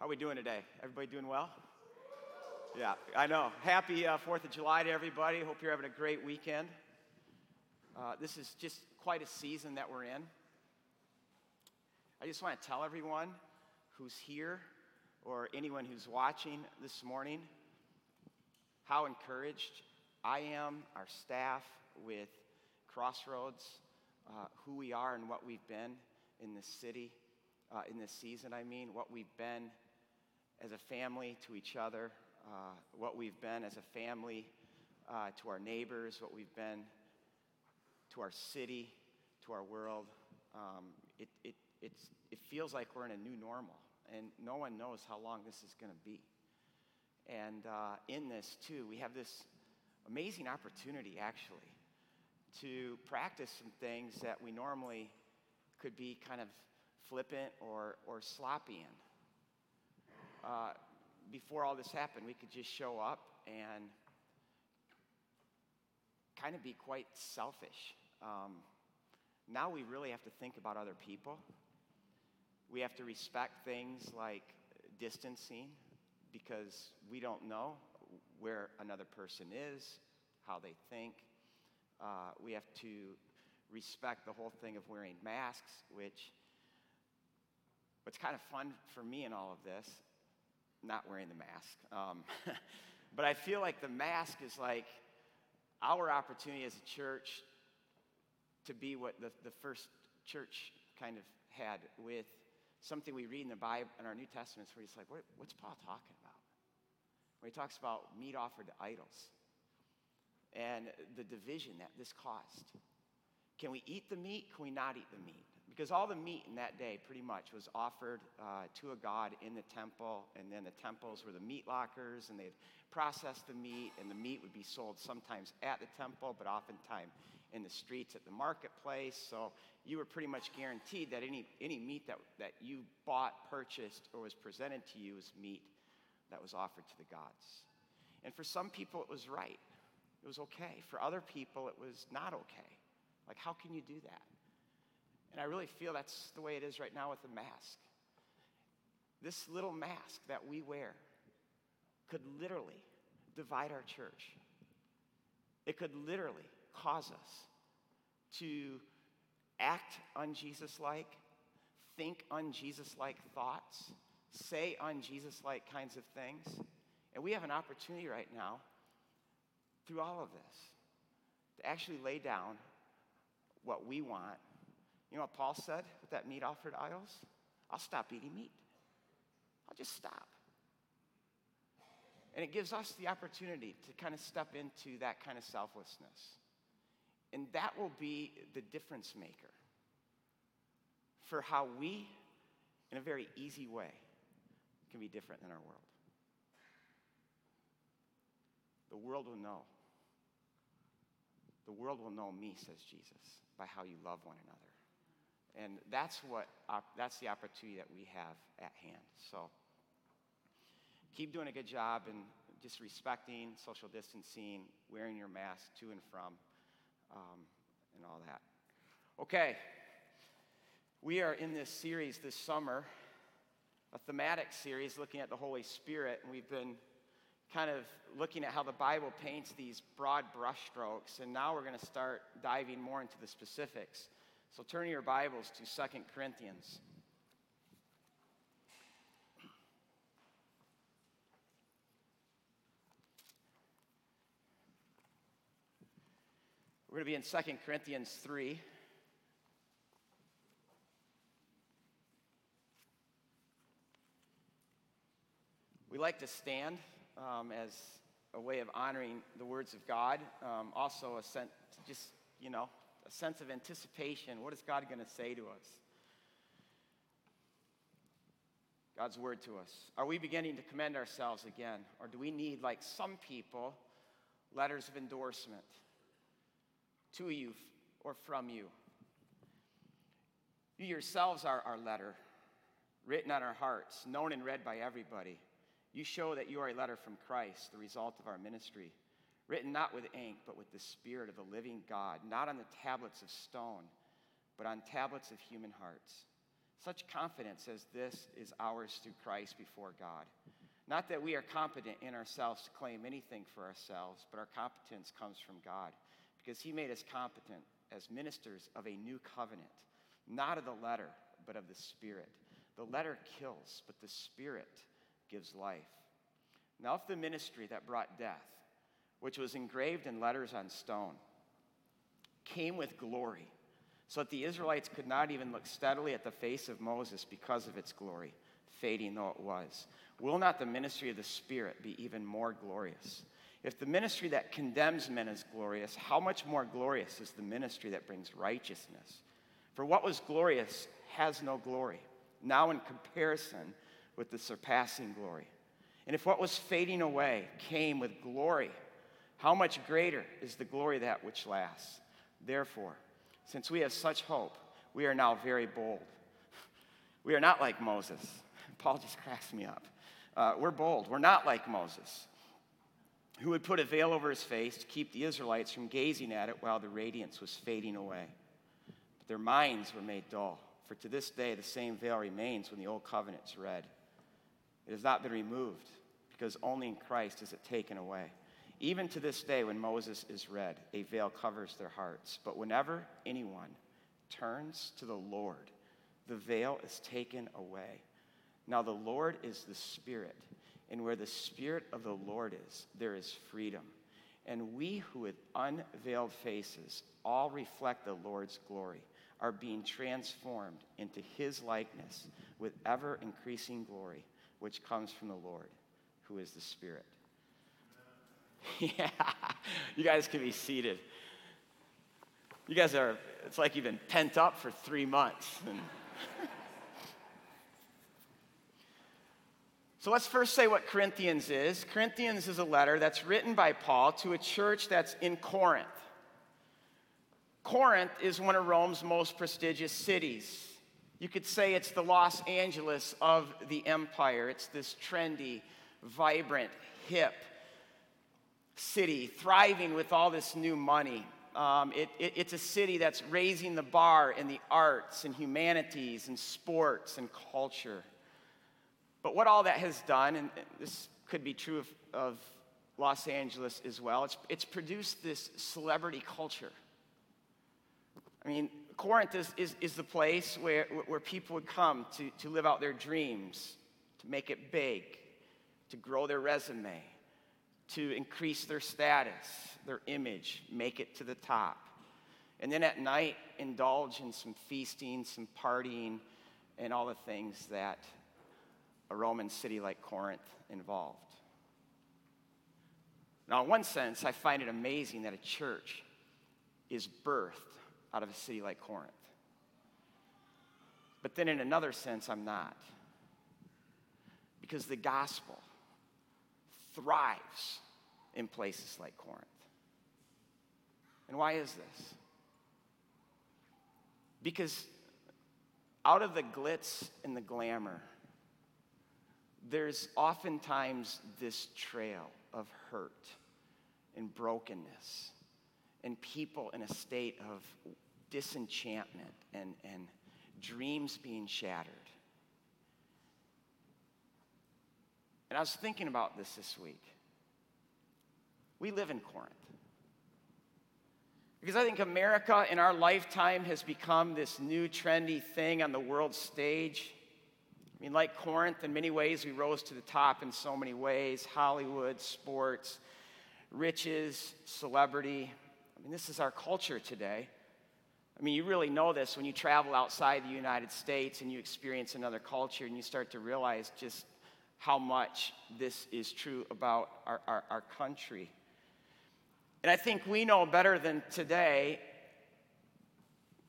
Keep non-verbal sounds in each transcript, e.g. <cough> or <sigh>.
How are we doing today? Everybody doing well? Yeah, I know. Happy uh, 4th of July to everybody. Hope you're having a great weekend. Uh, this is just quite a season that we're in. I just want to tell everyone who's here or anyone who's watching this morning how encouraged I am, our staff, with Crossroads, uh, who we are and what we've been in this city, uh, in this season, I mean, what we've been as a family to each other, uh, what we've been as a family uh, to our neighbors, what we've been to our city, to our world. Um, it, it, it feels like we're in a new normal, and no one knows how long this is going to be. And uh, in this, too, we have this amazing opportunity, actually, to practice some things that we normally could be kind of flippant or, or sloppy in. Uh, before all this happened, we could just show up and kind of be quite selfish. Um, now we really have to think about other people. We have to respect things like distancing because we don't know where another person is, how they think. Uh, we have to respect the whole thing of wearing masks, which what's kind of fun for me in all of this, not wearing the mask. Um, <laughs> but I feel like the mask is like our opportunity as a church to be what the, the first church kind of had with something we read in the Bible, in our New Testaments, where he's like, what, what's Paul talking about? Where he talks about meat offered to idols and the division that this caused. Can we eat the meat? Can we not eat the meat? Because all the meat in that day pretty much was offered uh, to a god in the temple, and then the temples were the meat lockers, and they'd process the meat, and the meat would be sold sometimes at the temple, but oftentimes in the streets at the marketplace. So you were pretty much guaranteed that any, any meat that, that you bought, purchased, or was presented to you was meat that was offered to the gods. And for some people, it was right. It was okay. For other people, it was not okay. Like, how can you do that? And I really feel that's the way it is right now with the mask. This little mask that we wear could literally divide our church. It could literally cause us to act unJesus like, think unJesus like thoughts, say unJesus like kinds of things. And we have an opportunity right now through all of this to actually lay down what we want. You know what Paul said with that meat offered idols? I'll stop eating meat. I'll just stop. And it gives us the opportunity to kind of step into that kind of selflessness. And that will be the difference maker for how we, in a very easy way, can be different than our world. The world will know. The world will know me, says Jesus, by how you love one another. And that's what that's the opportunity that we have at hand. So keep doing a good job and just respecting social distancing, wearing your mask to and from, um, and all that. Okay, we are in this series this summer, a thematic series looking at the Holy Spirit, and we've been kind of looking at how the Bible paints these broad brushstrokes, and now we're going to start diving more into the specifics. So turn your Bibles to Second Corinthians. We're going to be in Second Corinthians 3. We like to stand um, as a way of honoring the words of God. Um, also, a sense, just, you know, a sense of anticipation. What is God going to say to us? God's word to us. Are we beginning to commend ourselves again? Or do we need, like some people, letters of endorsement to you or from you? You yourselves are our letter, written on our hearts, known and read by everybody. You show that you are a letter from Christ, the result of our ministry, written not with ink, but with the Spirit of the living God, not on the tablets of stone, but on tablets of human hearts. Such confidence as this is ours through Christ before God. Not that we are competent in ourselves to claim anything for ourselves, but our competence comes from God, because He made us competent as ministers of a new covenant, not of the letter, but of the Spirit. The letter kills, but the Spirit gives life. Now, if the ministry that brought death, which was engraved in letters on stone, came with glory, so that the Israelites could not even look steadily at the face of Moses because of its glory, fading though it was, will not the ministry of the Spirit be even more glorious? If the ministry that condemns men is glorious, how much more glorious is the ministry that brings righteousness? For what was glorious has no glory, now in comparison with the surpassing glory. And if what was fading away came with glory, how much greater is the glory that which lasts? Therefore, since we have such hope, we are now very bold. We are not like Moses. <laughs> Paul just cracks me up. Uh, we're bold. We're not like Moses, who would put a veil over his face to keep the Israelites from gazing at it while the radiance was fading away. But their minds were made dull. For to this day, the same veil remains when the old covenant is read. It has not been removed, because only in Christ is it taken away. Even to this day, when Moses is read, a veil covers their hearts. But whenever anyone turns to the Lord, the veil is taken away. Now, the Lord is the Spirit, and where the Spirit of the Lord is, there is freedom. And we who with unveiled faces all reflect the Lord's glory are being transformed into his likeness with ever increasing glory, which comes from the Lord, who is the Spirit. <laughs> yeah, you guys can be seated. You guys are, it's like you've been pent up for three months. <laughs> so let's first say what Corinthians is. Corinthians is a letter that's written by Paul to a church that's in Corinth. Corinth is one of Rome's most prestigious cities. You could say it's the Los Angeles of the empire. It's this trendy, vibrant, hip, city, thriving with all this new money. Um, it, it, it's a city that's raising the bar in the arts and humanities and sports and culture. But what all that has done, and this could be true of, of Los Angeles as well, it's, it's produced this celebrity culture. I mean, Corinth is, is, is the place where, where people would come to, to live out their dreams, to make it big, to grow their resume, to increase their status, their image, make it to the top. And then at night, indulge in some feasting, some partying, and all the things that a Roman city like Corinth involved. Now, in one sense, I find it amazing that a church is birthed out of a city like Corinth. But then, in another sense, I'm not. Because the gospel thrives in places like Corinth. And why is this? Because out of the glitz and the glamour, there's oftentimes this trail of hurt and brokenness and people in a state of disenchantment and, and dreams being shattered. And I was thinking about this this week. We live in Corinth. Because I think America in our lifetime has become this new trendy thing on the world stage. I mean, like Corinth, in many ways, we rose to the top in so many ways Hollywood, sports, riches, celebrity. I mean, this is our culture today. I mean, you really know this when you travel outside the United States and you experience another culture and you start to realize just how much this is true about our, our, our country. And I think we know better than today,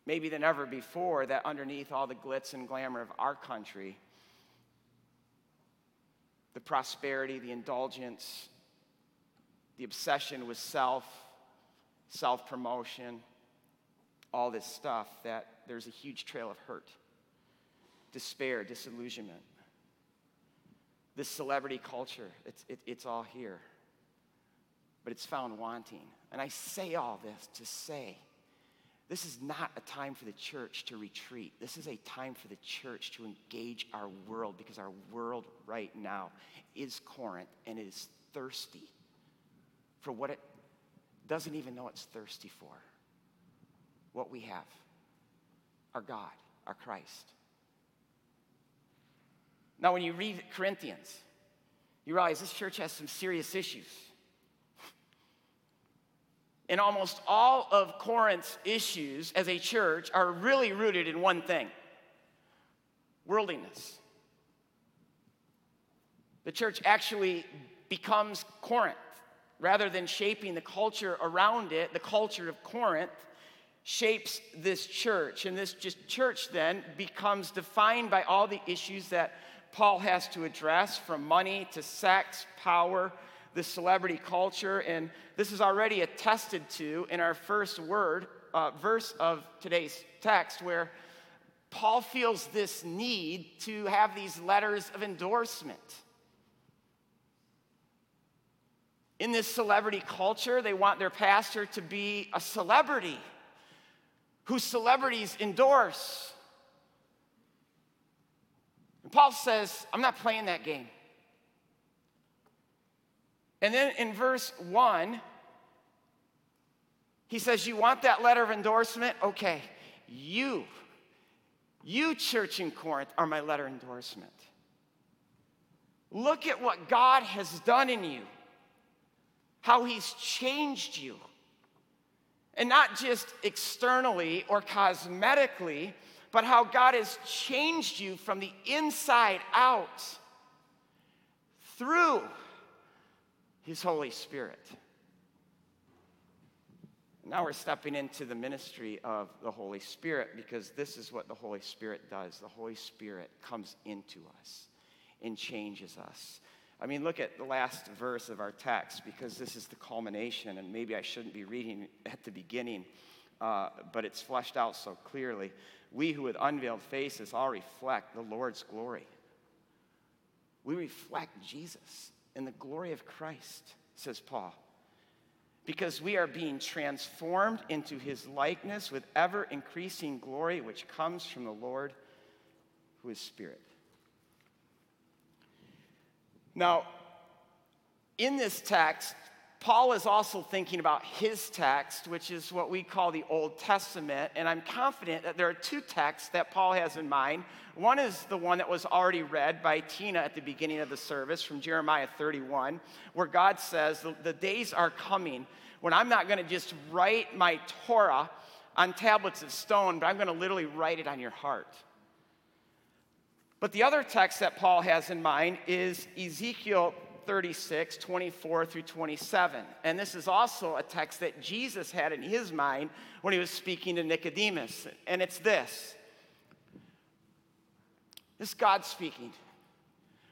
maybe than ever before, that underneath all the glitz and glamour of our country, the prosperity, the indulgence, the obsession with self, self promotion, all this stuff, that there's a huge trail of hurt, despair, disillusionment. This celebrity culture, it's, it, it's all here, but it's found wanting. And I say all this to say This is not a time for the church to retreat. This is a time for the church to engage our world because our world right now is Corinth and it is thirsty for what it doesn't even know it's thirsty for. What we have our God, our Christ. Now, when you read Corinthians, you realize this church has some serious issues. And almost all of Corinth's issues as a church are really rooted in one thing worldliness. The church actually becomes Corinth. Rather than shaping the culture around it, the culture of Corinth shapes this church. And this just church then becomes defined by all the issues that Paul has to address from money to sex, power, the celebrity culture. And this is already attested to in our first word, uh, verse of today's text, where Paul feels this need to have these letters of endorsement. In this celebrity culture, they want their pastor to be a celebrity who celebrities endorse. Paul says, I'm not playing that game. And then in verse 1, he says, You want that letter of endorsement? Okay, you, you, church in Corinth, are my letter endorsement. Look at what God has done in you, how he's changed you. And not just externally or cosmetically, but how God has changed you from the inside out through his Holy Spirit. Now we're stepping into the ministry of the Holy Spirit because this is what the Holy Spirit does. The Holy Spirit comes into us and changes us. I mean, look at the last verse of our text because this is the culmination, and maybe I shouldn't be reading at the beginning, uh, but it's fleshed out so clearly. We who with unveiled faces all reflect the Lord's glory. We reflect Jesus in the glory of Christ, says Paul, because we are being transformed into his likeness with ever increasing glory, which comes from the Lord who is Spirit. Now, in this text, Paul is also thinking about his text, which is what we call the Old Testament. And I'm confident that there are two texts that Paul has in mind. One is the one that was already read by Tina at the beginning of the service from Jeremiah 31, where God says, The days are coming when I'm not going to just write my Torah on tablets of stone, but I'm going to literally write it on your heart. But the other text that Paul has in mind is Ezekiel 36, 24 through 27. And this is also a text that Jesus had in his mind when he was speaking to Nicodemus. And it's this this is God speaking.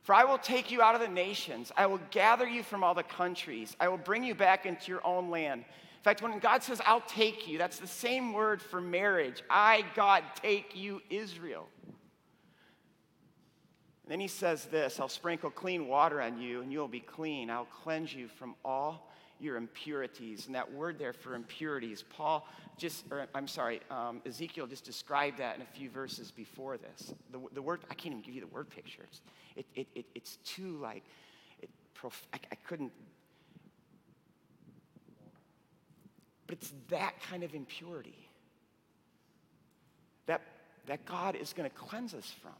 For I will take you out of the nations, I will gather you from all the countries, I will bring you back into your own land. In fact, when God says, I'll take you, that's the same word for marriage. I, God, take you, Israel. Then he says this I'll sprinkle clean water on you, and you'll be clean. I'll cleanse you from all your impurities. And that word there for impurities, Paul just, or I'm sorry, um, Ezekiel just described that in a few verses before this. The, the word, I can't even give you the word pictures. It, it, it, it's too like, it, prof- I, I couldn't. But it's that kind of impurity that, that God is going to cleanse us from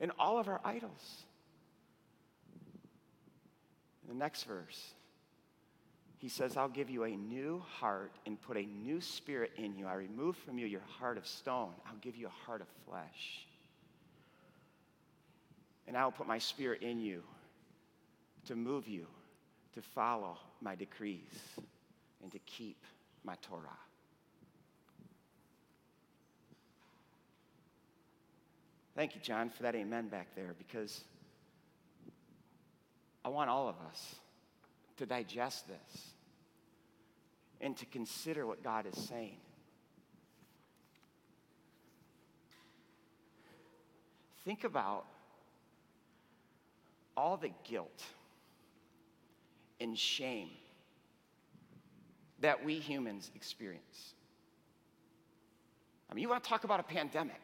and all of our idols. In the next verse, he says, I'll give you a new heart and put a new spirit in you. I remove from you your heart of stone. I'll give you a heart of flesh. And I will put my spirit in you to move you to follow my decrees and to keep my Torah. Thank you, John, for that amen back there because I want all of us to digest this and to consider what God is saying. Think about all the guilt and shame that we humans experience. I mean, you want to talk about a pandemic.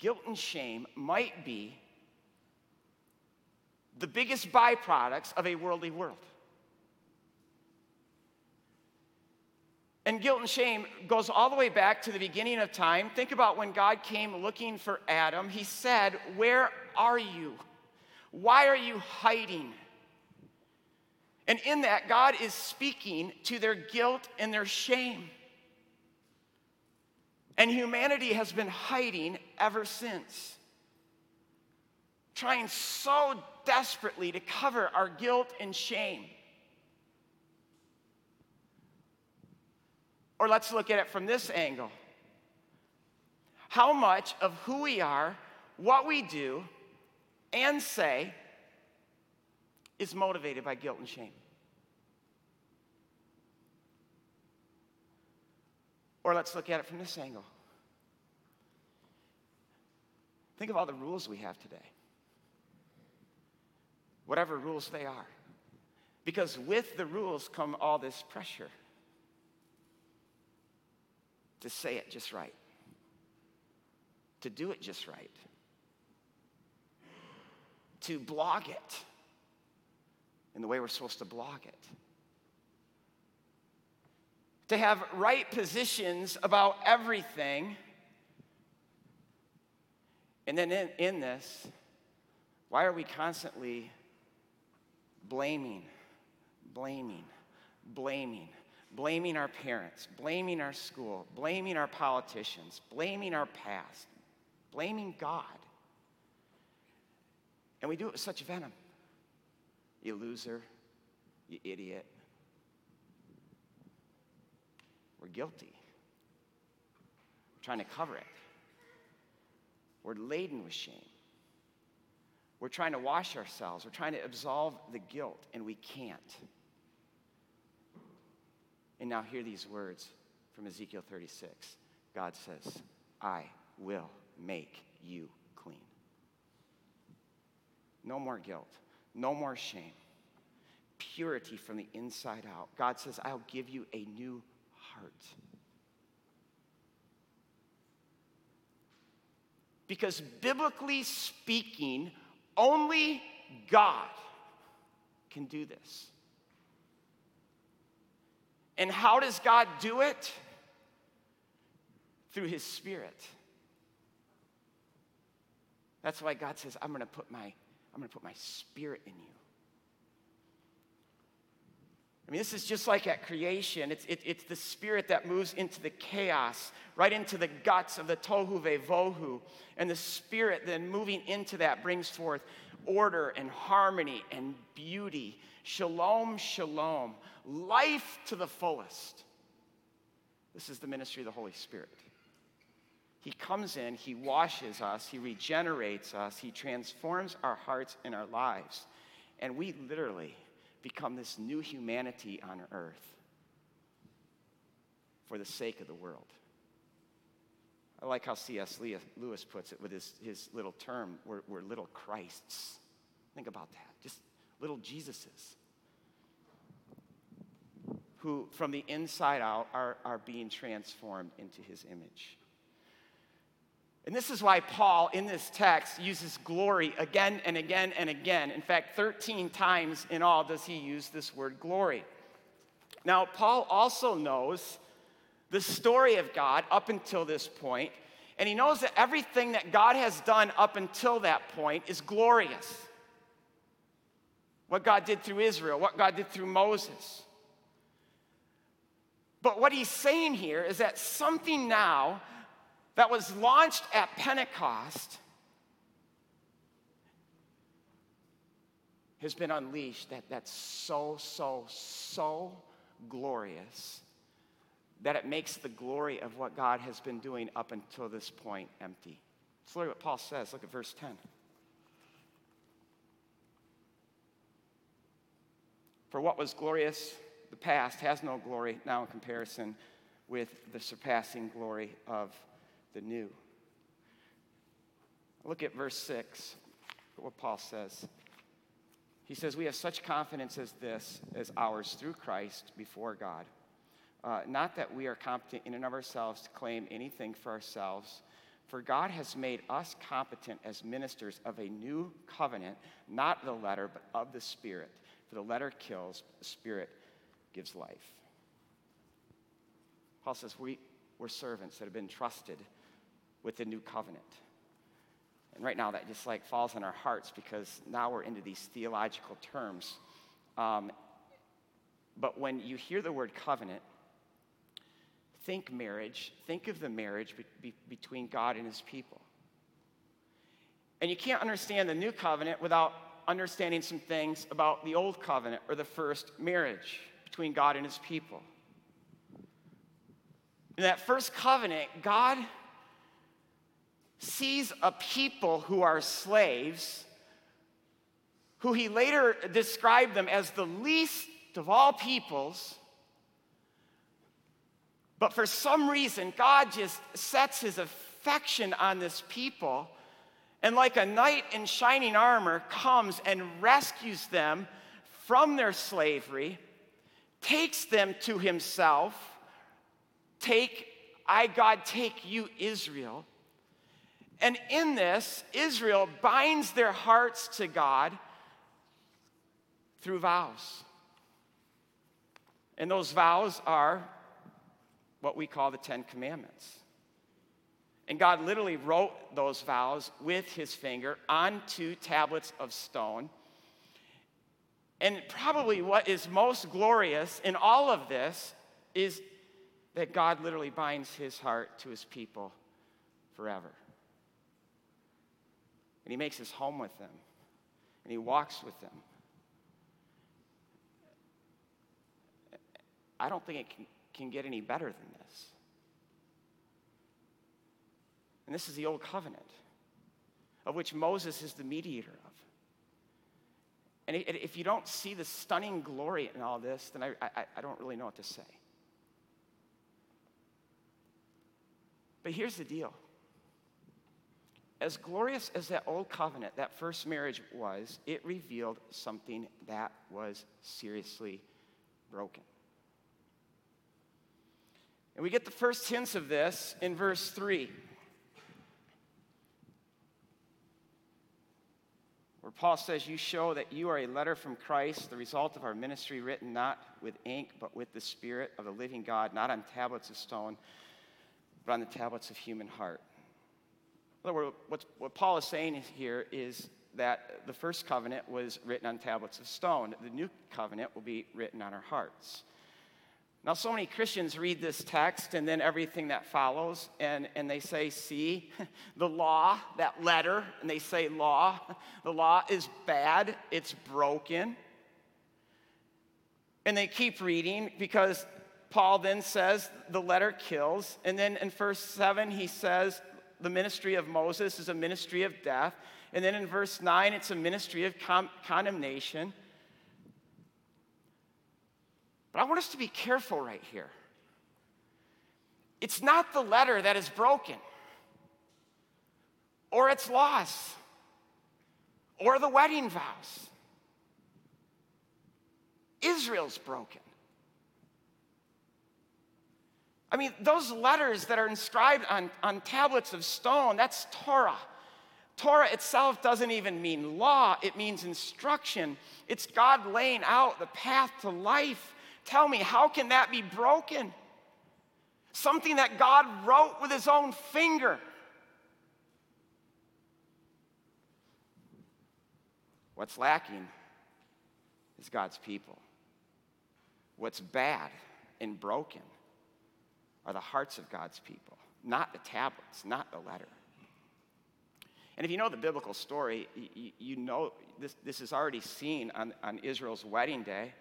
Guilt and shame might be the biggest byproducts of a worldly world. And guilt and shame goes all the way back to the beginning of time. Think about when God came looking for Adam. He said, Where are you? Why are you hiding? And in that, God is speaking to their guilt and their shame. And humanity has been hiding ever since, trying so desperately to cover our guilt and shame. Or let's look at it from this angle. How much of who we are, what we do, and say is motivated by guilt and shame? Or let's look at it from this angle. Think of all the rules we have today. Whatever rules they are. Because with the rules come all this pressure to say it just right, to do it just right, to blog it in the way we're supposed to blog it, to have right positions about everything. And then in, in this, why are we constantly blaming, blaming, blaming? blaming our parents, blaming our school, blaming our politicians, blaming our past, blaming God. And we do it with such venom. You loser, you idiot. We're guilty. We're trying to cover it. We're laden with shame. We're trying to wash ourselves. We're trying to absolve the guilt, and we can't. And now hear these words from Ezekiel 36. God says, I will make you clean. No more guilt, no more shame, purity from the inside out. God says, I'll give you a new heart. Because biblically speaking, only God can do this. And how does God do it? Through his spirit. That's why God says, I'm to put my I'm going to put my spirit in you. I mean, this is just like at creation. It's, it, it's the spirit that moves into the chaos, right into the guts of the tohu vevohu. And the spirit then moving into that brings forth order and harmony and beauty. Shalom, shalom. Life to the fullest. This is the ministry of the Holy Spirit. He comes in, He washes us, He regenerates us, He transforms our hearts and our lives. And we literally become this new humanity on earth for the sake of the world. I like how C.S. Lewis puts it with his, his little term, we're, we're little Christs. Think about that. Just little Jesuses who, from the inside out, are, are being transformed into his image. And this is why Paul, in this text, uses glory again and again and again. In fact, 13 times in all does he use this word glory. Now, Paul also knows the story of God up until this point, and he knows that everything that God has done up until that point is glorious. What God did through Israel, what God did through Moses. But what he's saying here is that something now that was launched at Pentecost has been unleashed that, that's so, so, so glorious that it makes the glory of what God has been doing up until this point empty. Let's look at what Paul says. Look at verse 10. For what was glorious the past has no glory now in comparison with the surpassing glory of the new. Look at verse 6, what Paul says. He says, We have such confidence as this, as ours through Christ before God. Uh, not that we are competent in and of ourselves to claim anything for ourselves, for God has made us competent as ministers of a new covenant, not the letter, but of the Spirit. For the letter kills, the Spirit gives life. Paul says we, we're servants that have been trusted with the new covenant. And right now, that just like falls on our hearts because now we're into these theological terms. Um, but when you hear the word covenant, think marriage, think of the marriage be- be- between God and his people. And you can't understand the new covenant without understanding some things about the old covenant or the first marriage between God and his people. In that first covenant, God sees a people who are slaves, who he later described them as the least of all peoples. But for some reason, God just sets his affection on this people, and like a knight in shining armor, comes and rescues them from their slavery, takes them to himself. Take, I, God, take you, Israel. And in this, Israel binds their hearts to God through vows. And those vows are what we call the Ten Commandments. And God literally wrote those vows with his finger on two tablets of stone. And probably what is most glorious in all of this is that God literally binds his heart to his people forever. And he makes his home with them, and he walks with them. I don't think it can, can get any better than this. And this is the Old Covenant, of which Moses is the mediator of. And if you don't see the stunning glory in all this, then I, I, I don't really know what to say. But here's the deal as glorious as that old covenant, that first marriage was, it revealed something that was seriously broken. And we get the first hints of this in verse 3. Where Paul says, You show that you are a letter from Christ, the result of our ministry, written not with ink, but with the Spirit of the living God, not on tablets of stone, but on the tablets of human heart. What, what Paul is saying here is that the first covenant was written on tablets of stone. The new covenant will be written on our hearts. Now, so many Christians read this text and then everything that follows, and, and they say, See, <laughs> the law, that letter, and they say, Law, the law is bad, it's broken. And they keep reading because Paul then says the letter kills. And then in verse 7, he says the ministry of Moses is a ministry of death. And then in verse 9, it's a ministry of com- condemnation. But I want us to be careful right here. It's not the letter that is broken, or its loss, or the wedding vows. Israel's broken. I mean, those letters that are inscribed on, on tablets of stone, that's Torah. Torah itself doesn't even mean law, it means instruction. It's God laying out the path to life. Tell me, how can that be broken? Something that God wrote with his own finger. What's lacking is God's people. What's bad and broken are the hearts of God's people, not the tablets, not the letter. And if you know the biblical story, you, you know this, this is already seen on, on Israel's wedding day.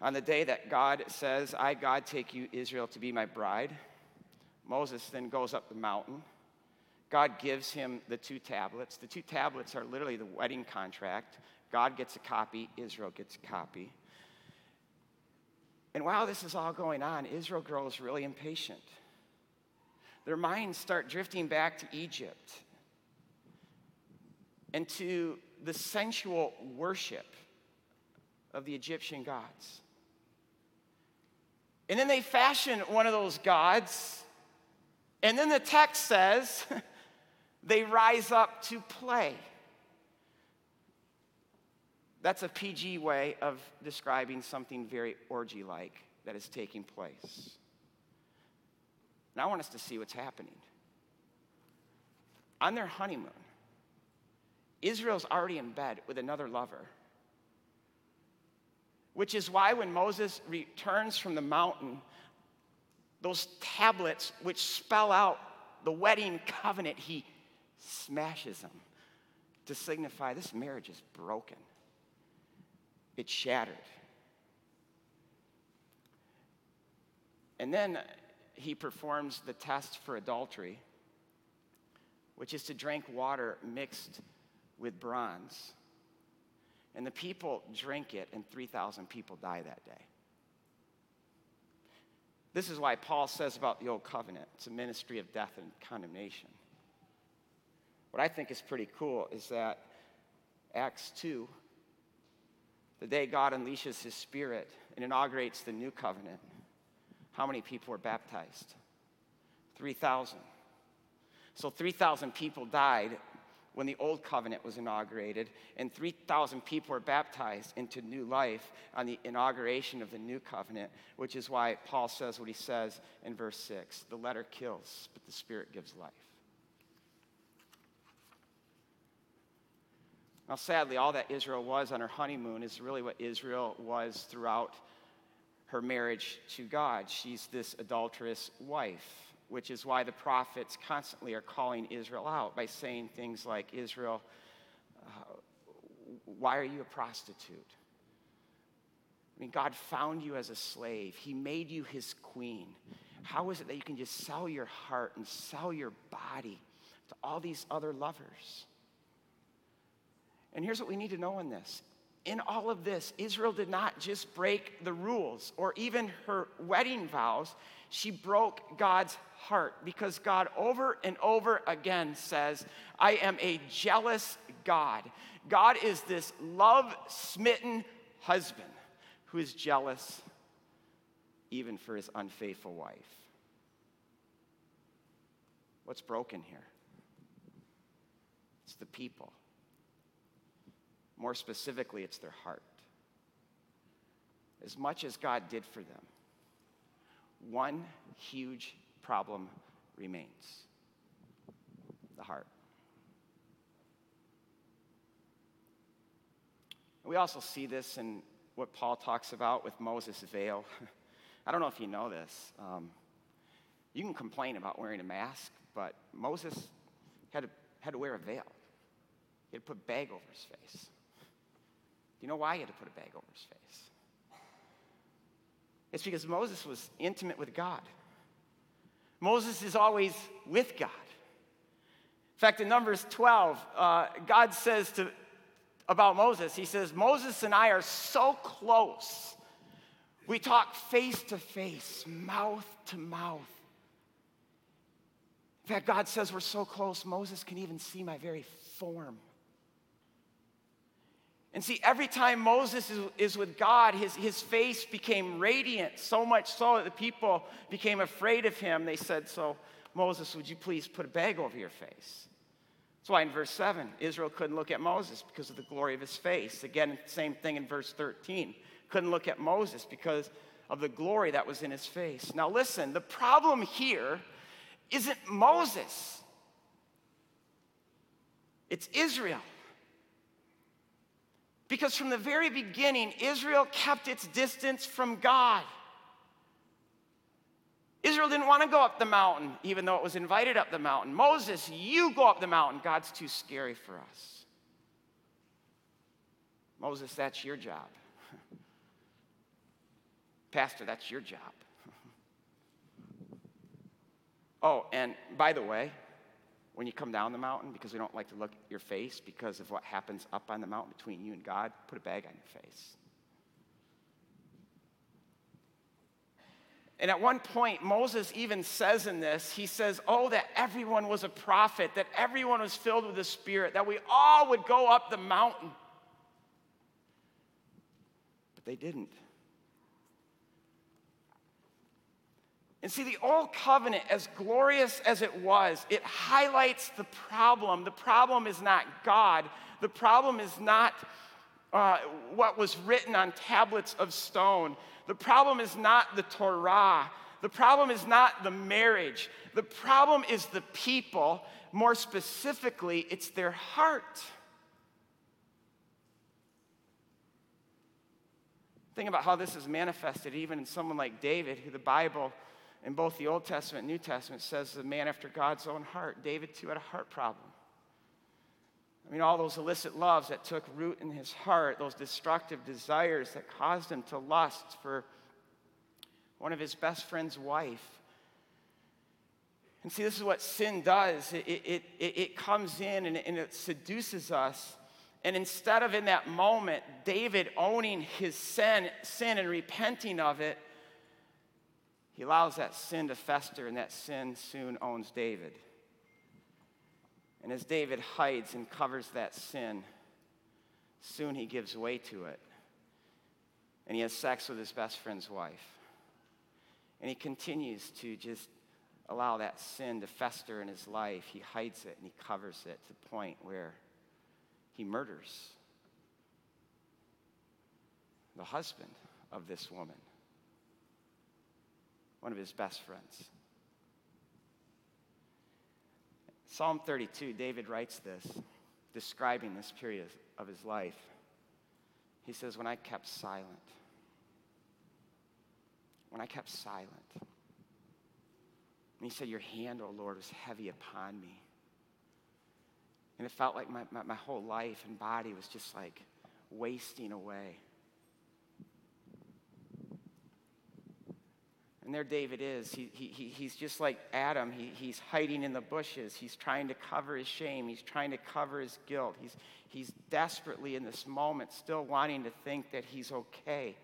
On the day that God says, I, God, take you, Israel, to be my bride, Moses then goes up the mountain. God gives him the two tablets. The two tablets are literally the wedding contract. God gets a copy, Israel gets a copy. And while this is all going on, Israel grows really impatient. Their minds start drifting back to Egypt and to the sensual worship of the Egyptian gods. And then they fashion one of those gods. And then the text says <laughs> they rise up to play. That's a PG way of describing something very orgy like that is taking place. And I want us to see what's happening. On their honeymoon, Israel's already in bed with another lover. Which is why when Moses returns from the mountain, those tablets which spell out the wedding covenant, he smashes them to signify this marriage is broken. It's shattered. And then he performs the test for adultery, which is to drink water mixed with bronze. And the people drink it, and 3,000 people die that day. This is why Paul says about the old covenant it's a ministry of death and condemnation. What I think is pretty cool is that Acts 2, the day God unleashes his spirit and inaugurates the new covenant, how many people were baptized? 3,000. So 3,000 people died when the old covenant was inaugurated, and 3,000 people were baptized into new life on the inauguration of the new covenant, which is why Paul says what he says in verse 6 the letter kills, but the spirit gives life. Now, sadly, all that Israel was on her honeymoon is really what Israel was throughout her marriage to God. She's this adulterous wife which is why the prophets constantly are calling Israel out by saying things like, Israel, uh, why are you a prostitute? I mean, God found you as a slave, He made you His queen. How is it that you can just sell your heart and sell your body to all these other lovers? And here's what we need to know in this in all of this, Israel did not just break the rules or even her wedding vows, she broke God's heart because God over and over again says, I am a jealous God. God is this love smitten husband who is jealous even for his unfaithful wife. What's broken here? It's the people. More specifically, it's their heart. As much as God did for them, one huge problem remains the heart. We also see this in what Paul talks about with Moses' veil. <laughs> I don't know if you know this. Um, you can complain about wearing a mask, but Moses had to, had to wear a veil. He had to put a bag over his face. You know why he had to put a bag over his face? It's because Moses was intimate with God. Moses is always with God. In fact, in Numbers 12, uh, God says to, about Moses, He says, Moses and I are so close. We talk face to face, mouth to mouth. In fact, God says we're so close, Moses can even see my very form. And see, every time Moses is, is, with God, his, his face became radiant, so much so that the people became afraid of him. They said, So, Moses, would you please put a bag over your face? That's why in verse 7, Israel couldn't look at Moses because of the glory of his face. Again, same thing in verse 13. Couldn't look at Moses because of the glory that was in his face. Now, listen, the problem here isn't Moses, it's Israel. Because from the very beginning, Israel kept its distance from God. Israel didn't want to go up the mountain, even though it was invited up the mountain. Moses, you go up the mountain. God's too scary for us. Moses, that's your job. <laughs> Pastor, that's your job. <laughs> oh, and by the way, when you come down the mountain because we don't like to look at your face because of what happens up on the mountain between you and God, put a bag on your face. And at one point, Moses even says in this, he says, Oh, that everyone was a prophet, that everyone was filled with the Spirit, that we all would go up the mountain. But they didn't. And see, the old covenant, as glorious as it was, it highlights the problem. The problem is not God, the problem is not uh, what was written on tablets of stone. The problem is not the Torah. The problem is not the marriage. The problem is the people. More specifically, it's their heart. Think about how this is manifested even in someone like David, who the Bible, in both the Old Testament and New Testament, says the man after God's own heart. David, too, had a heart problem. I mean, all those illicit loves that took root in his heart, those destructive desires that caused him to lust for one of his best friend's wife. And see, this is what sin does it, it, it, it comes in and, and it seduces us. And instead of in that moment, David owning his sin, sin and repenting of it, he allows that sin to fester, and that sin soon owns David. And as David hides and covers that sin, soon he gives way to it. And he has sex with his best friend's wife. And he continues to just allow that sin to fester in his life. He hides it and he covers it to the point where he murders the husband of this woman, one of his best friends. Psalm 32, David writes this, describing this period of his life. He says, When I kept silent, when I kept silent, and he said, Your hand, O oh Lord, was heavy upon me. And it felt like my, my, my whole life and body was just like wasting away. And there David is. He, he, he's just like Adam. He, he's hiding in the bushes. He's trying to cover his shame. He's trying to cover his guilt. He's, he's desperately in this moment still wanting to think that he's okay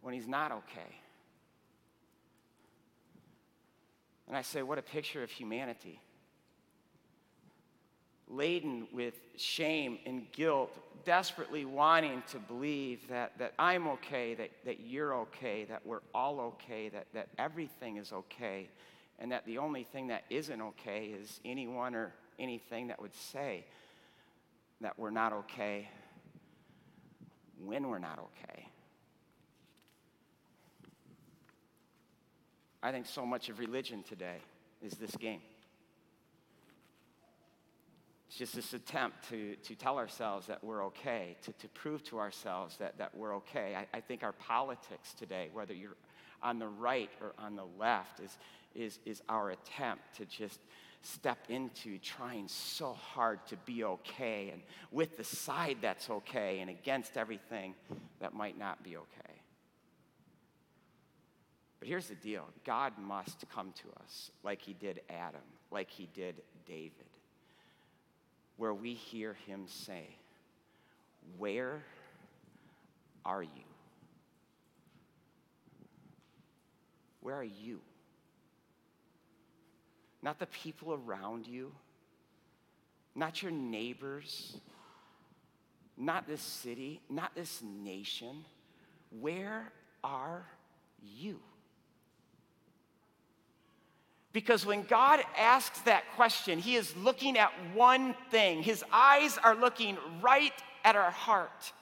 when he's not okay. And I say, what a picture of humanity laden with shame and guilt, desperately wanting to believe that, that I'm okay, that, that you're okay, that we're all okay, that, that everything is okay, and that the only thing that isn't okay is anyone or anything that would say that we're not okay when we're not okay. I think so much of religion today is this game. It's just this attempt to, to tell ourselves that we're okay, to, to prove to ourselves that, that we're okay. I, I think our politics today, whether you're on the right or on the left, is, is, is our attempt to just step into trying so hard to be okay and with the side that's okay and against everything that might not be okay. But here's the deal God must come to us like he did Adam, like he did David where we hear him say, Where are you? Where are you? Not the people around you, not your neighbors, not this city, not this nation. Where are you? Because when God asks that question, He is looking at one thing. His eyes are looking right at our heart.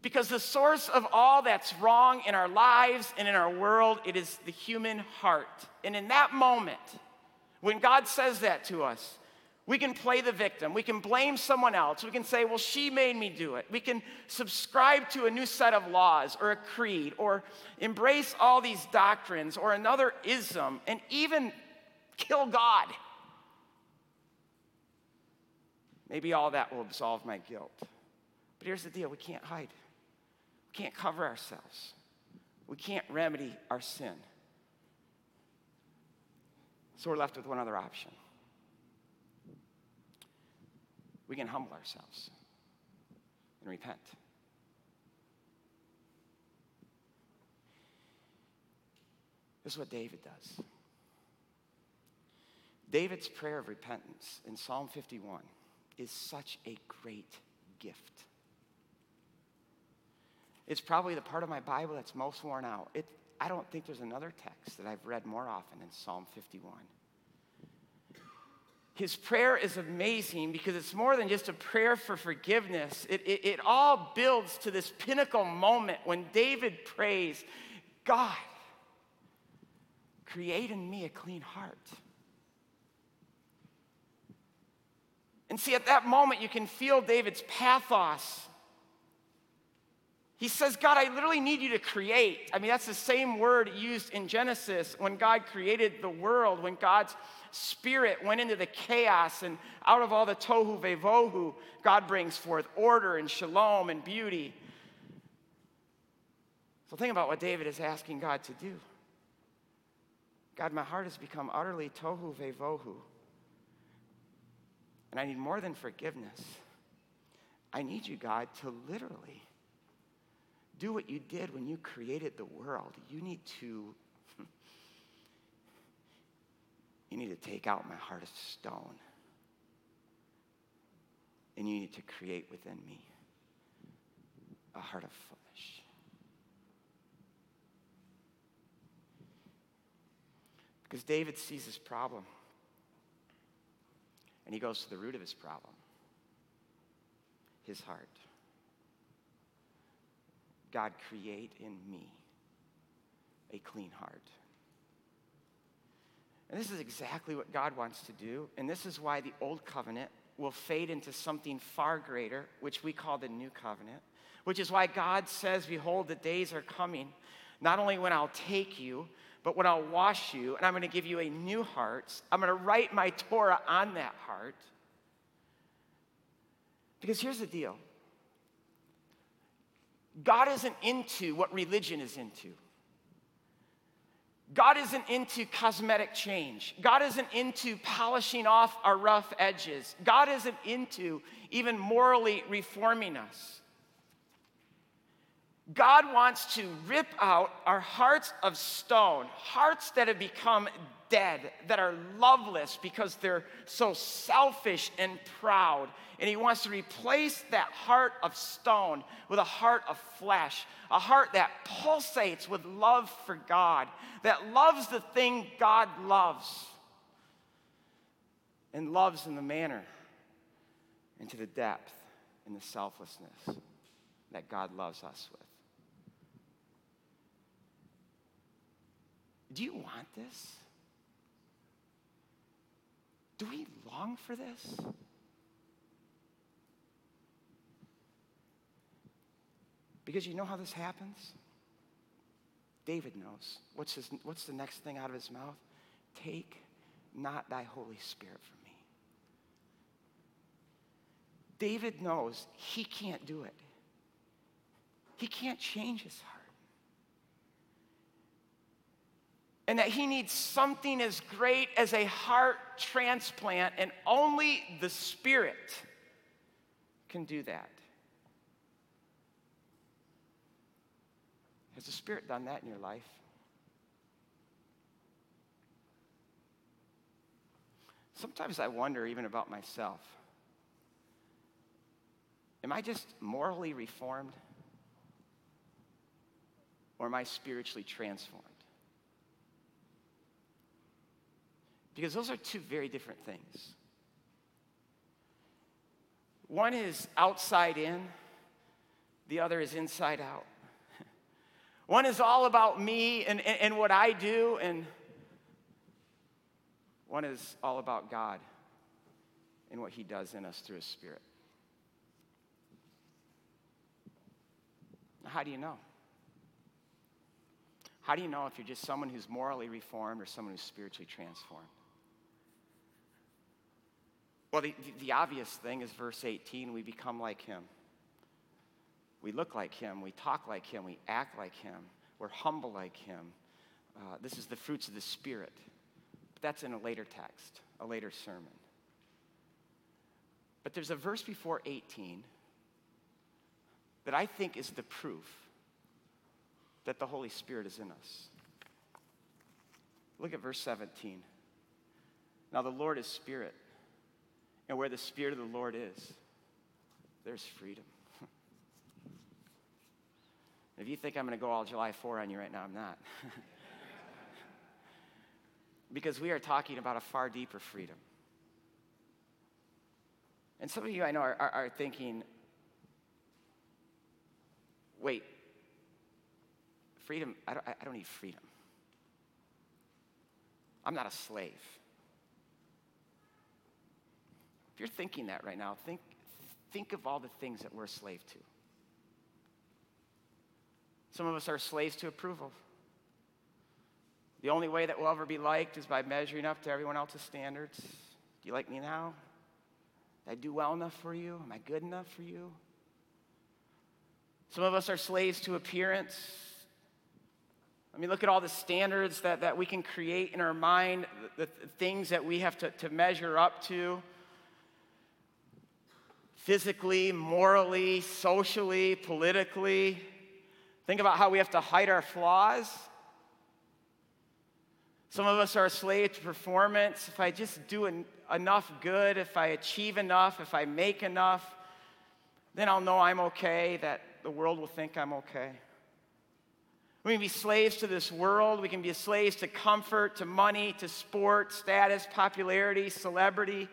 Because the source of all that's wrong in our lives and in our world, it is the human heart. And in that moment, when God says that to us, we can play the victim. We can blame someone else. We can say, well, she made me do it. We can subscribe to a new set of laws or a creed or embrace all these doctrines or another ism and even kill God. Maybe all that will absolve my guilt. But here's the deal we can't hide, we can't cover ourselves, we can't remedy our sin. So we're left with one other option we can humble ourselves and repent. This is what David does. David's prayer of repentance in Psalm 51 is such a great gift. It's probably the part of my Bible that's most worn out. It, I don't think there's another text that I've read more often than Psalm 51. His prayer is amazing because it's more than just a prayer for forgiveness. It, it, it all builds to this pinnacle moment when David prays, God, create in me a clean heart. And see, at that moment, you can feel David's pathos he says, God, I literally need you to create. I mean, that's the same word used in Genesis when God created the world, when God's spirit went into the chaos, and out of all the tohu vevohu, God brings forth order and shalom and beauty. So think about what David is asking God to do. God, my heart has become utterly tohu vevohu. And I need more than forgiveness. I need you, God, to literally do what you did when you created the world. You need to <laughs> you need to take out my heart of stone. And you need to create within me a heart of flesh. Because David sees his problem. And he goes to the root of his problem his heart. God, create in me a clean heart. And this is exactly what God wants to do. And this is why the old covenant will fade into something far greater, which we call the new covenant, which is why God says, Behold, the days are coming, not only when I'll take you, but when I'll wash you, and I'm going to give you a new heart. I'm going to write my Torah on that heart. Because here's the deal God isn't into what religion is into. God isn't into cosmetic change. God isn't into polishing off our rough edges. God isn't into even morally reforming us. God wants to rip out our hearts of stone, hearts that have become dead, that are loveless because they're so selfish and proud and he wants to replace that heart of stone with a heart of flesh, a heart that pulsates with love for God, that loves the thing God loves, and loves in the manner and to the depth and the selflessness that God loves us with. Do you want this? Do we long for this? Because you know how this happens? David knows. What's, his, what's the next thing out of his mouth? Take not thy Holy Spirit from me. David knows he can't do it. He can't change his heart. And that he needs something as great as a heart transplant, and only the Spirit can do that. Has the Spirit done that in your life? Sometimes I wonder even about myself. Am I just morally reformed? Or am I spiritually transformed? Because those are two very different things. One is outside in, the other is inside out. <laughs> One is all about me and, and, and what I do, and one is all about God and what He does in us through His Spirit. How do you know? How do you know if you're just someone who's morally reformed or someone who's spiritually transformed? Well, the, the, obvious thing is verse 18 we become like Him. We look like him, we talk like him, we act like him, we're humble like him. Uh, this is the fruits of the Spirit. But that's in a later text, a later sermon. But there's a verse before 18 that I think is the proof that the Holy Spirit is in us. Look at verse 17. Now, the Lord is Spirit, and where the Spirit of the Lord is, there's freedom. <laughs> If you think I'm going to go all July 4 on you right now, I'm not. <laughs> because we are talking about a far deeper freedom. And some of you I know are, are, are thinking, wait, freedom, I don't, I don't need freedom. I'm not a slave. If you're thinking that right now, think, think of all the things that we're a slave to. Some of us are slaves to approval. The only way that we'll ever be liked is by measuring up to everyone else's standards. Do you like me now? Did I do well enough for you? Am I good enough for you? Some of us are slaves to appearance. I mean, look at all the standards that, that we can create in our mind, the, the things that we have to, to measure up to physically, morally, socially, politically. Think about how we have to hide our flaws. Some of us are a slave to performance. If I just do en- enough good, if I achieve enough, if I make enough, then I'll know I'm okay, that the world will think I'm okay. We can be slaves to this world. We can be slaves to comfort, to money, to sport, status, popularity, celebrity.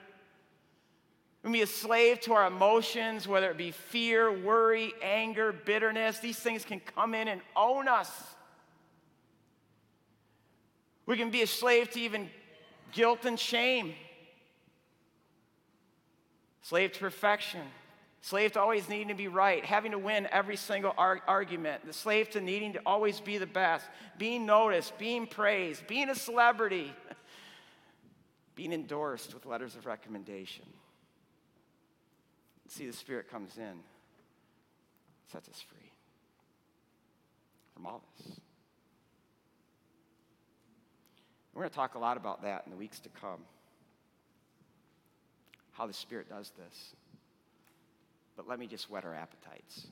We can be a slave to our emotions, whether it be fear, worry, anger, bitterness. These things can come in and own us. We can be a slave to even guilt and shame, slave to perfection, slave to always needing to be right, having to win every single argument, the slave to needing to always be the best, being noticed, being praised, being a celebrity, <laughs> being endorsed with letters of recommendation. See, the Spirit comes in, sets us free from all this. We're going to talk a lot about that in the weeks to come. How the Spirit does this. But let me just whet our appetites.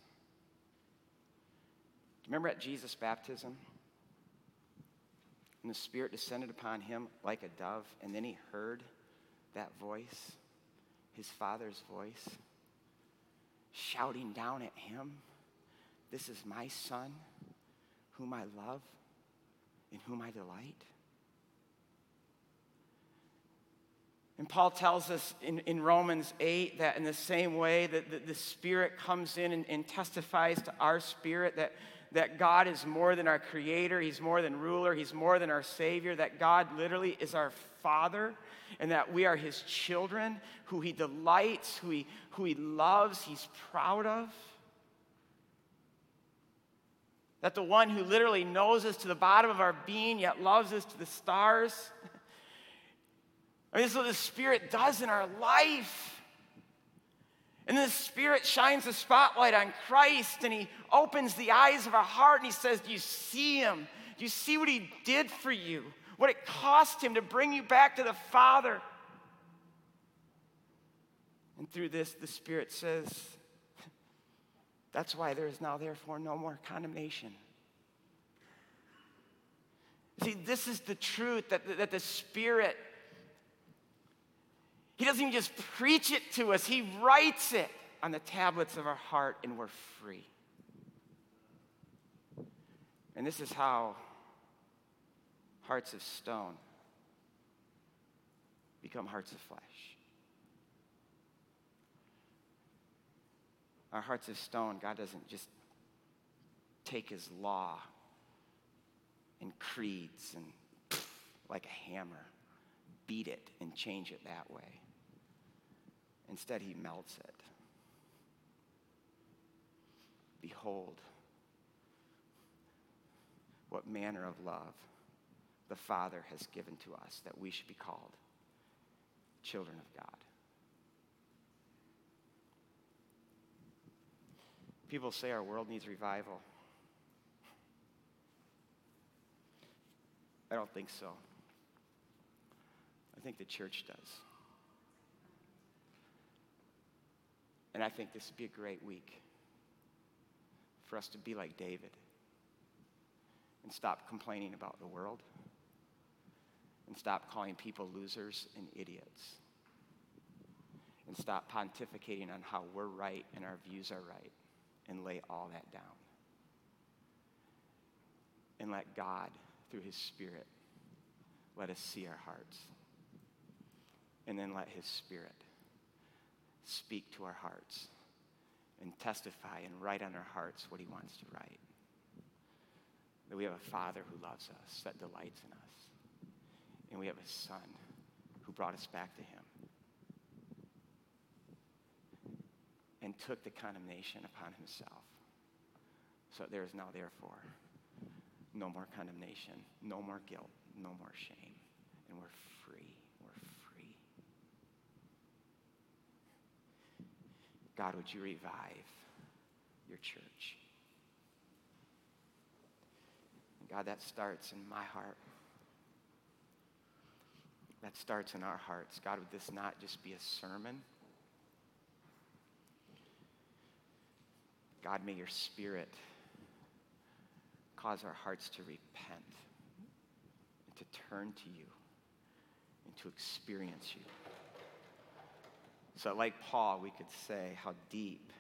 Remember at Jesus' baptism? When the Spirit descended upon him like a dove, and then he heard that voice, his Father's voice shouting down at him, This is my son, whom I love, in whom I delight. And Paul tells us in, in Romans 8 that in the same way that the, the Spirit comes in and, and testifies to our spirit that, that God is more than our creator, He's more than ruler, He's more than our Savior, that God literally is our Father, and that we are His children, who He delights, who He, who he loves, He's proud of. That the one who literally knows us to the bottom of our being, yet loves us to the stars. I mean, this is what the Spirit does in our life. And the Spirit shines the spotlight on Christ and He opens the eyes of our heart and He says, Do you see Him? Do you see what He did for you? What it cost Him to bring you back to the Father? And through this, the Spirit says, That's why there is now, therefore, no more condemnation. See, this is the truth that, that the Spirit he doesn't even just preach it to us, He writes it on the tablets of our heart, and we're free. And this is how hearts of stone become hearts of flesh. Our hearts of stone, God doesn't just take His law and creeds and like a hammer, beat it and change it that way. Instead, he melts it. Behold, what manner of love the Father has given to us that we should be called children of God. People say our world needs revival. I don't think so. I think the church does. And I think this would be a great week for us to be like David and stop complaining about the world and stop calling people losers and idiots and stop pontificating on how we're right and our views are right and lay all that down. and let God, through His Spirit, let us see our hearts. And then let His Spirit speak to our hearts and testify and write on our hearts what He wants to write. That we have a Father who loves us, that delights in us. And we have a Son who brought us back to Him and took the condemnation upon Himself. So there is now, therefore, no more condemnation, no more guilt, no more shame. And we're free. We're free. God, would you revive your church? God, that starts in my heart. That starts in our hearts. God, would this not just be a sermon? God, may your spirit cause our hearts to repent and to turn to you and to experience you. So, like Paul, we could say how deep